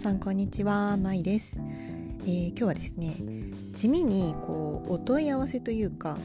さんこんにちは、まいです、えー、今日はですね地味にこうお問い合わせというか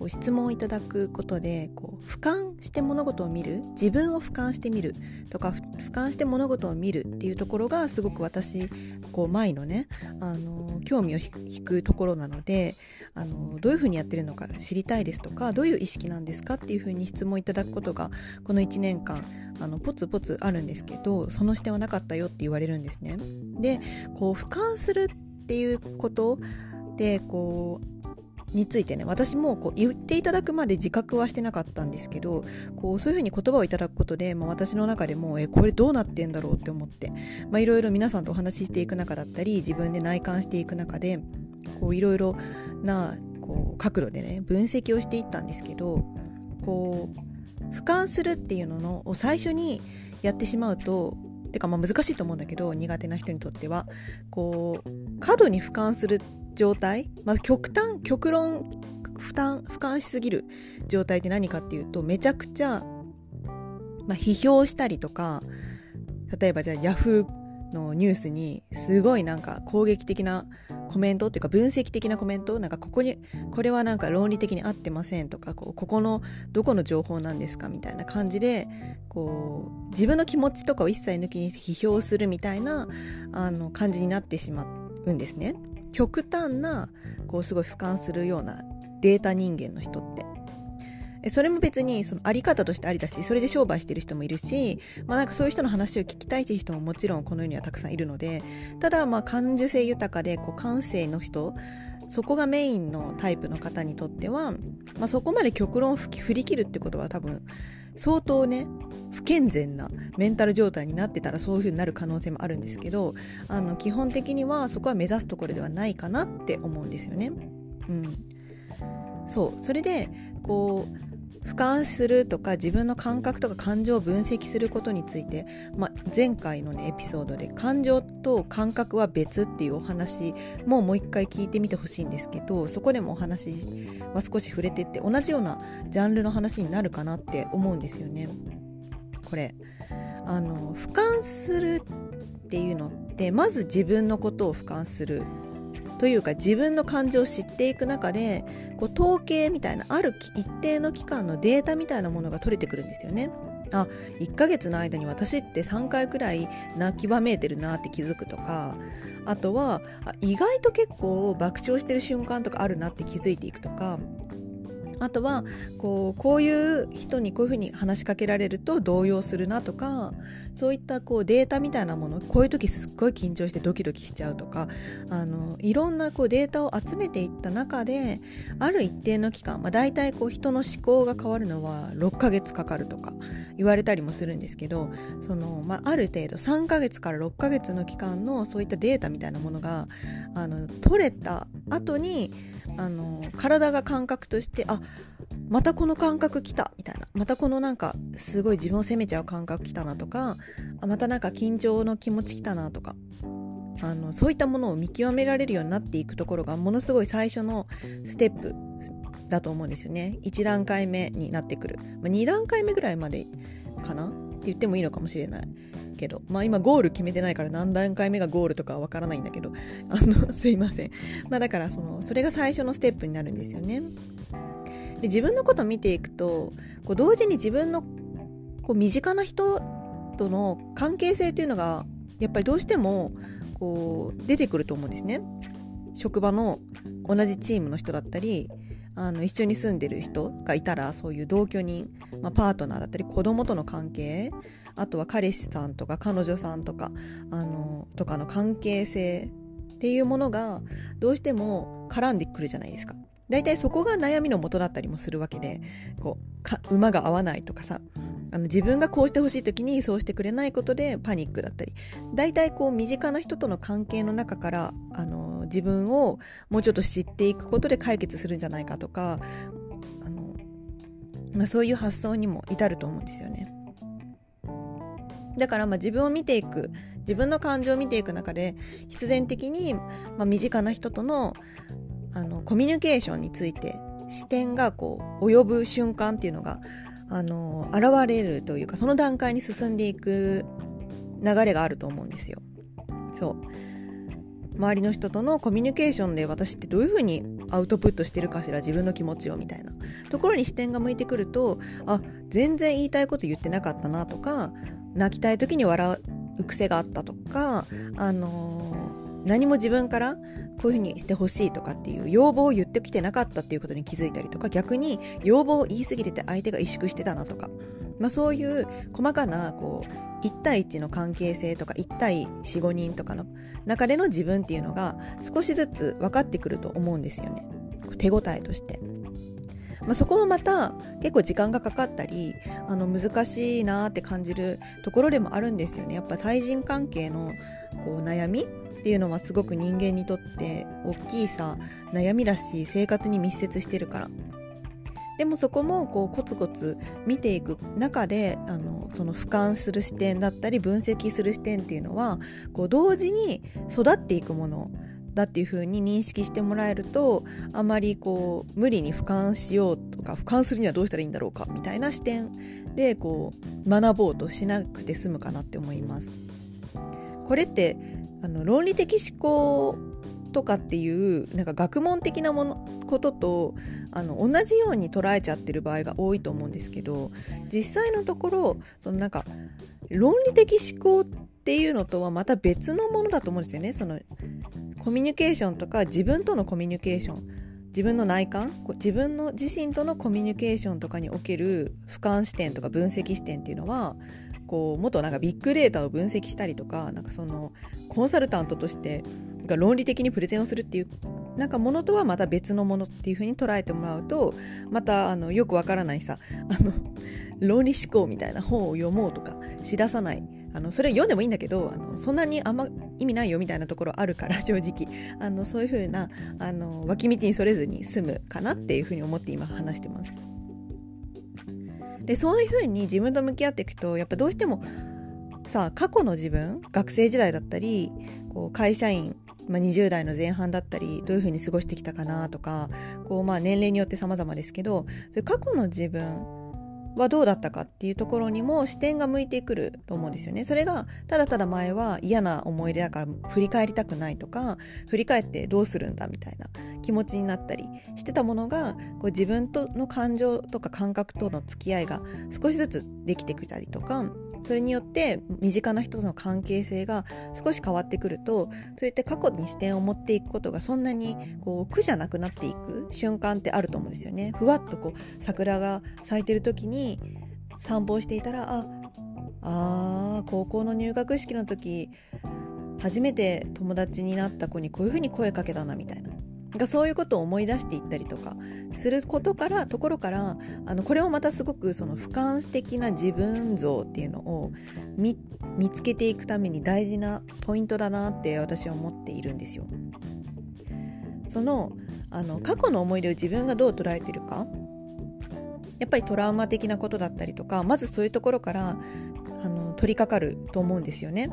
こう質問をいただくことでこう俯瞰して物事を見る自分を俯瞰してみるとか俯瞰して物事を見るっていうところがすごく私こう前のねあの興味を引くところなのであのどういうふうにやってるのか知りたいですとかどういう意識なんですかっていうふうに質問いただくことがこの1年間あのポツポツあるんですけどその視点はなかったよって言われるんですね。でこう俯瞰するっていうことでこうについてね私もこう言っていただくまで自覚はしてなかったんですけどこうそういうふうに言葉をいただくことで、まあ、私の中でもえこれどうなってんだろうって思っていろいろ皆さんとお話ししていく中だったり自分で内観していく中でいろいろなこう角度でね分析をしていったんですけどこう俯瞰するっていうのを最初にやってしまうとてかまあ難しいと思うんだけど苦手な人にとってはこう過度に俯瞰するって状態、まあ、極端極論負担俯瞰しすぎる状態って何かっていうとめちゃくちゃ、まあ、批評したりとか例えばじゃあヤフーのニュースにすごいなんか攻撃的なコメントっていうか分析的なコメント？なんかここにこれはなんか論理的に合ってませんとかこうここのどこの情報なんですかみたいな感じでこう自分の気持ちとかを一切抜きに批評するみたいなあの感じになってしまうんですね。極端なこうすごい俯瞰するようなデータ人間の人って。それも別にそのあり方としてありだしそれで商売してる人もいるし、まあ、なんかそういう人の話を聞きたいっていう人ももちろんこの世にはたくさんいるのでただまあ感受性豊かでこう感性の人そこがメインのタイプの方にとっては、まあ、そこまで極論を振り切るってことは多分相当ね不健全なメンタル状態になってたらそういう風になる可能性もあるんですけどあの基本的にはそこは目指すところではないかなって思うんですよね。うん、そうそれでこう俯瞰するとか自分の感覚とか感情を分析することについて、まあ、前回のねエピソードで感情と感覚は別っていうお話ももう一回聞いてみてほしいんですけどそこでもお話は少し触れてって同じようなジャンルの話になるかなって思うんですよね。これあの俯瞰するっていうのってまず自分のことを俯瞰するというか自分の感情を知っていく中でこう統計みたいなある一定の期間のデータみたいなものが取れてくるんですよね。あ1ヶ月の間に私って3回くらい泣きばめいてるなって気づくとかあとは意外と結構爆笑してる瞬間とかあるなって気づいていくとかあとはこうこういう人にこういうふうに話しかけられると動揺するなとかそういったこうデータみたいなものこういう時すっごい緊張してドキドキしちゃうとかあのいろんなこうデータを集めていった中である一定の期間、まあ、大体こう人の思考が変わるのは6ヶ月かかるとか言われたりもするんですけどその、まあ、ある程度3ヶ月から6ヶ月の期間のそういったデータみたいなものがあの取れた後にあの体が感覚としてあまたこの感覚来たみたいな。またこのなんかすごい自分を責めちゃう感覚来たなとかあまたなんか緊張の気持ち来たなとか。あのそういったものを見極められるようになっていくところがものすごい最初のステップだと思うんですよね。1段階目になってくる、まあ、2段階目ぐらいまでかな？って言ってもいいのかもしれない。けど、まあ今ゴール決めてないから何段階目がゴールとかわからないんだけど、あの、すいません。まあだからその、それが最初のステップになるんですよね。で、自分のことを見ていくと、こう同時に自分のこう身近な人との関係性っていうのが、やっぱりどうしてもこう出てくると思うんですね。職場の同じチームの人だったり、あの一緒に住んでる人がいたらそういう同居人、まあ、パートナーだったり子供との関係あとは彼氏さんとか彼女さんとかあのとかの関係性っていうものがどうしても絡んでくるじゃないですか。大体そこが悩みの元だったりもするわけでこう馬が合わないとかさあの自分がこうしてほしい時にそうしてくれないことでパニックだったり大体こう身近な人との関係の中からあの自分をもうちょっと知っていくことで解決するんじゃないかとかあの、まあ、そういう発想にも至ると思うんですよね。だからまあ自分を見ていく自分の感情を見ていく中で必然的に、まあ、身近な人とのあのコミュニケーションについて視点がこう及ぶ瞬間っていうのがあの現れるというかその段階に進んでいく流れがあると思うんですよ。そう周りの人とのコミュニケーションで私ってどういうふうにアウトプットしてるかしら自分の気持ちをみたいなところに視点が向いてくるとあ全然言いたいこと言ってなかったなとか泣きたい時に笑う癖があったとか、あの、何も自分からこういうふうにしてほしいとかっていう要望を言ってきてなかったっていうことに気づいたりとか逆に要望を言い過ぎてて相手が萎縮してたなとか、まあ、そういう細かなこう1対1の関係性とか1対45人とかの中での自分っていうのが少しずつ分かってくると思うんですよね。手応えとして。まあ、そこもまた結構時間がかかったりあの難しいなって感じるところでもあるんですよね。やっぱ対人関係のこう悩みっていうのはすごく人間にとって大きいさ悩みだし生活に密接してるからでもそこもこうコツコツ見ていく中であのその俯瞰する視点だったり分析する視点っていうのはこう同時に育っていくものだっていう風に認識してもらえるとあまりこう無理に俯瞰しようとか俯瞰するにはどうしたらいいんだろうかみたいな視点でこう学ぼうとしなくて済むかなって思います。これってあの論理的思考とかっていうなんか学問的なものこととあの同じように捉えちゃってる場合が多いと思うんですけど実際のところそのなんか論理的思考っていうのとはまた別のものだと思うんですよね。そのコミュニケーションとか自分とのコミュニケーション自分の内観自分の自身とのコミュニケーションとかにおける俯瞰視点とか分析視点っていうのはこうもっとなんかビッグデータを分析したりとかなんかそのコンサルタントとして論理的にプレゼンをするっていうなんかものとはまた別のものっていうふうに捉えてもらうとまたあのよくわからないさあの論理思考みたいな本を読もうとか知らさないあのそれ読んでもいいんだけどあのそんなにあんま意味ないよみたいなところあるから 正直あのそういう風なあな脇道にそれずに済むかなっていう風に思って今話してます。でそういうふうに自分と向き合っていくとやっぱどうしてもさあ過去の自分学生時代だったりこう会社員まあ、20代の前半だったりどういうふうに過ごしてきたかなとかこうまあ年齢によって様々ですけど過去の自分はどうだったかっていうところにも視点が向いてくると思うんですよね。それがただただ前は嫌な思い出だから振り返りたくないとか振り返ってどうするんだみたいな気持ちになったりしてたものがこう自分との感情とか感覚との付き合いが少しずつできてきたりとかそれによって身近な人との関係性が少し変わってくるとそうやって過去に視点を持っていくことがそんなにこう苦じゃなくなっていく瞬間ってあると思うんですよね。ふわっとこう桜が咲いてる時に散歩をしていたらああ高校の入学式の時初めて友達になった子にこういうふうに声かけたなみたいながそういうことを思い出していったりとかすることからところからあのこれもまたすごくその俯瞰的な自分像っていうのを見つけていくために大事なポイントだなって私は思っているんですよ。そのあの過去の思い出を自分がどう捉えてるかやっぱりトラウマ的なことだったりとかまずそういうところからあの取り掛かると思うんですよね。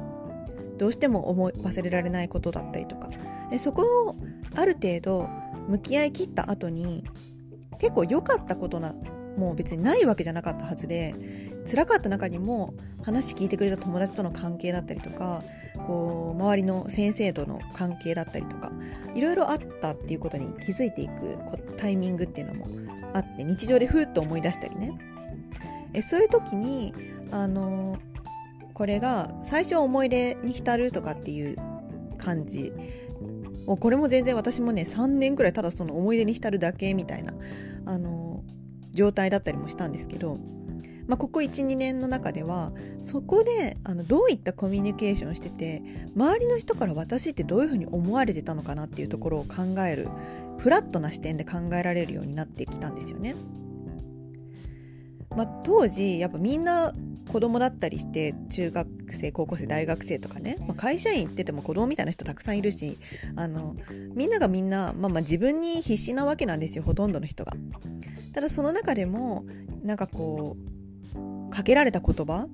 どうしても思い忘れられないことだったりとかでそこをある程度向き合い切った後に結構良かったことなもう別にないわけじゃなかったはずで辛かった中にも話聞いてくれた友達との関係だったりとかこう周りの先生との関係だったりとかいろいろあったっていうことに気づいていくタイミングっていうのもあって日常でふーっと思い出したりね。えそういう時にあのこれが最初思い出に浸るとかっていう感じもうこれも全然私もね3年くらいただその思い出に浸るだけみたいなあの状態だったりもしたんですけど、まあ、ここ12年の中ではそこであのどういったコミュニケーションしてて周りの人から私ってどういうふうに思われてたのかなっていうところを考えるフラットな視点で考えられるようになってきたんですよね。まあ、当時やっぱみんな子供だったりして中学生高校生大学生とかね、まあ、会社員行ってても子供みたいな人たくさんいるしあのみんながみんな、まあ、まあ自分に必死なわけなんですよほとんどの人が。ただその中でもなんかこうかけられた言葉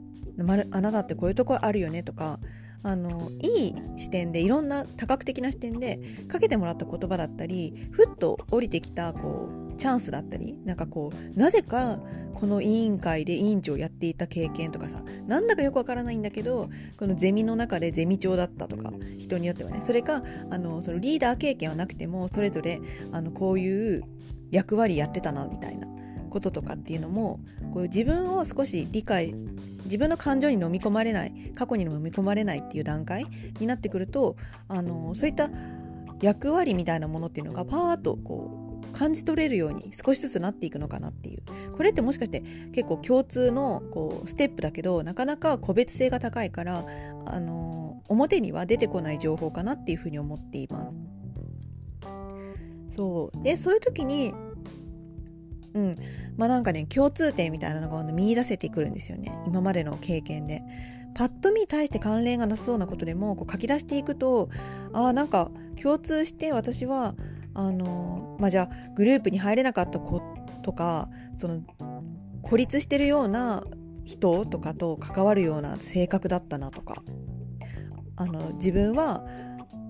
あなたってこういうところあるよねとかあのいい視点でいろんな多角的な視点でかけてもらった言葉だったりふっと降りてきたこうチャンスだったりなんかこうなぜかこの委員会で委員長をやっていた経験とかさなんだかよくわからないんだけどこのゼミの中でゼミ長だったとか人によってはね。それかあのそのリーダー経験はなくてもそれぞれあのこういう役割やってたなみたいなこととかっていうのもこう自分を少し理解自分の感情に飲み込まれない過去に飲み込まれないっていう段階になってくるとあのそういった役割みたいなものっていうのがパーッとこう感じ取れるように少しずつなっていくのかなっていうこれってもしかして結構共通のこうステップだけどなかなか個別性が高いからあの表には出てこない情報かなっていうふうに思っています。そうでそういう時にうんまあなんかね共通点みたいなのが見出せてくるんですよね今までの経験で。パッと見対して関連がなさそうなことでもこう書き出していくとああなんか共通して私はあのまあじゃあグループに入れなかった子とかその孤立してるような人とかと関わるような性格だったなとかあの自分は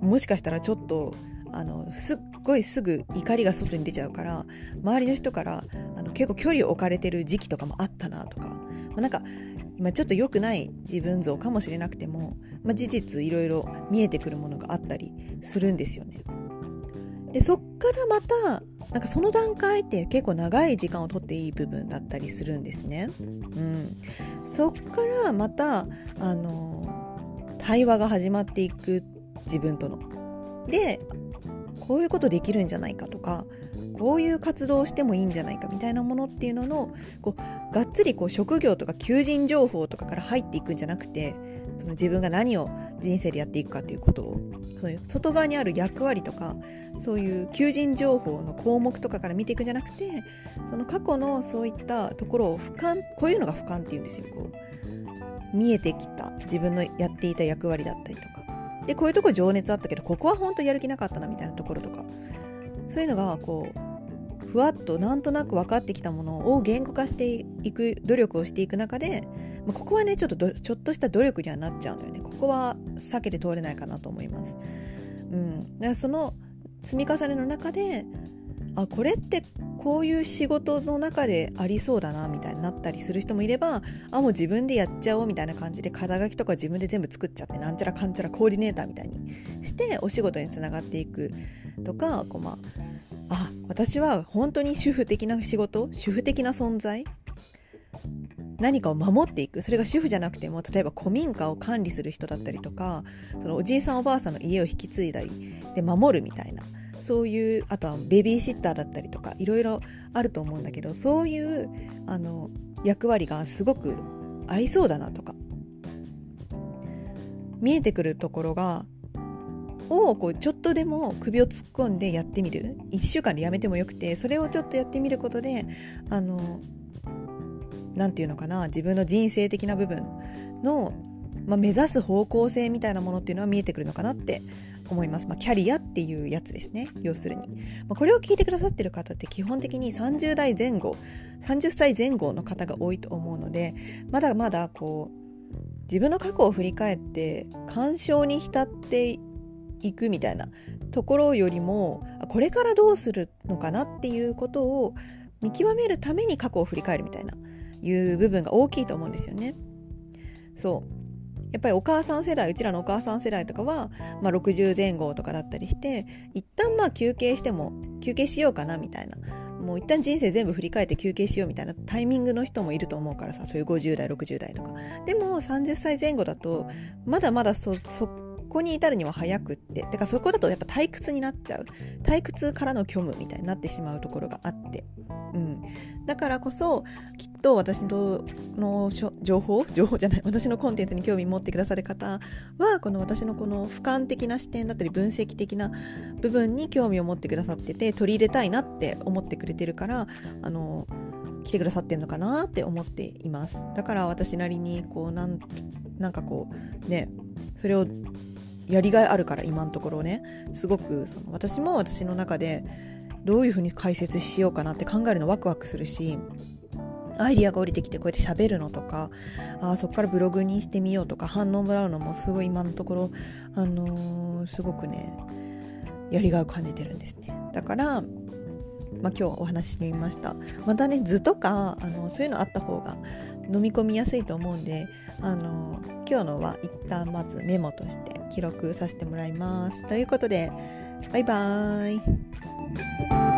もしかしたらちょっとあのすっごいすぐ怒りが外に出ちゃうから周りの人からあの結構距離を置かれてる時期とかもあったなとか、まあ、なんか今ちょっと良くない自分像かもしれなくても、まあ、事実いろいろ見えてくるものがあったりするんですよね。でそっからまたなんかその段階って結構長い時間をとっていい部分だったりするんですね。うん、そっからまたあの対話が始まっていく自分との。でこういうことできるんじゃないかとかこういう活動をしてもいいんじゃないかみたいなものっていうののこうがっつりこう職業とか求人情報とかから入っていくんじゃなくてその自分が何を人生でやっていくかということをそういう外側にある役割とかそういう求人情報の項目とかから見ていくんじゃなくてその過去のそういったところを俯瞰こういうのが俯瞰っていうんですよ。こう見えてきた自分のやっていた役割だったりとか。でこういうとこ情熱あったけどここは本当やる気なかったなみたいなところとか。そういうのがこうふわっとなんとなく分かってきたものを言語化していく努力をしていく中で、まあ、ここはねちょっとちょっとした努力にはなっちゃうのよねここは避けて通れないかなと思います。うん、だからその積み重ねの中であこれってこういう仕事の中でありそうだなみたいになったりする人もいればあもう自分でやっちゃおうみたいな感じで肩書きとか自分で全部作っちゃってなんちゃらかんちゃらコーディネーターみたいにしてお仕事につながっていくとかこう、まあ、あ私は本当に主婦的な仕事主婦的な存在何かを守っていく。それが主婦じゃなくても例えば古民家を管理する人だったりとかそのおじいさんおばあさんの家を引き継いだりで守るみたいな。そういうあとはベビーシッターだったりとかいろいろあると思うんだけどそういうあの役割がすごく合いそうだなとか。見えてくるところがをこうちょっとでも首を突っ込んでやってみる。1週間でやめてもよくてそれをちょっとやってみることであの何て言うのかな自分の人生的な部分の、まあ、目指す方向性みたいなものっていうのは見えてくるのかなって思います、まあ、キャリアっていうやつですね要するに、まあ、これを聞いてくださってる方って基本的に30代前後30歳前後の方が多いと思うのでまだまだこう自分の過去を振り返って干渉に浸っていくみたいなところよりもこれからどうするのかなっていうことを見極めるために過去を振り返るみたいないう部分が大きいと思うんですよね。そう。やっぱりお母さん世代うちらのお母さん世代とかは、まあ、60前後とかだったりして一旦まあ休憩しても休憩しようかなみたいな。もう一旦人生全部振り返って休憩しようみたいなタイミングの人もいると思うからさそういう50代60代とか。でも30歳前後だとまだまだそそこに至るには早くって。てかそこだとやっぱ退屈になっちゃう。退屈からの虚無みたいになってしまうところがあって。うん、だからこそきっと私の情報？情報じゃない。私のコンテンツに興味持ってくださる方はこの私のこの俯瞰的な視点だったり分析的な部分に興味を持ってくださってて取り入れたいなって思ってくれてるからあの来てくださってるのかなって思っています。だから私なりにこうなんなんかこうねそれをやりがいあるから今のところね。すごくその私も私の中でどういうふうに解説しようかなって考えるのワクワクするしアイディアが降りてきてこうやって喋るのとかあそこからブログにしてみようとか反応もらうのもすごい今のところ、あのー、すごくねやりがいを感じてるんですね。だからまあ、今日お話ししてみました。またね図とかあのそういうのあった方が飲み込みやすいと思うんであの今日のは一旦まずメモとして記録させてもらいます。ということでバイバーイ。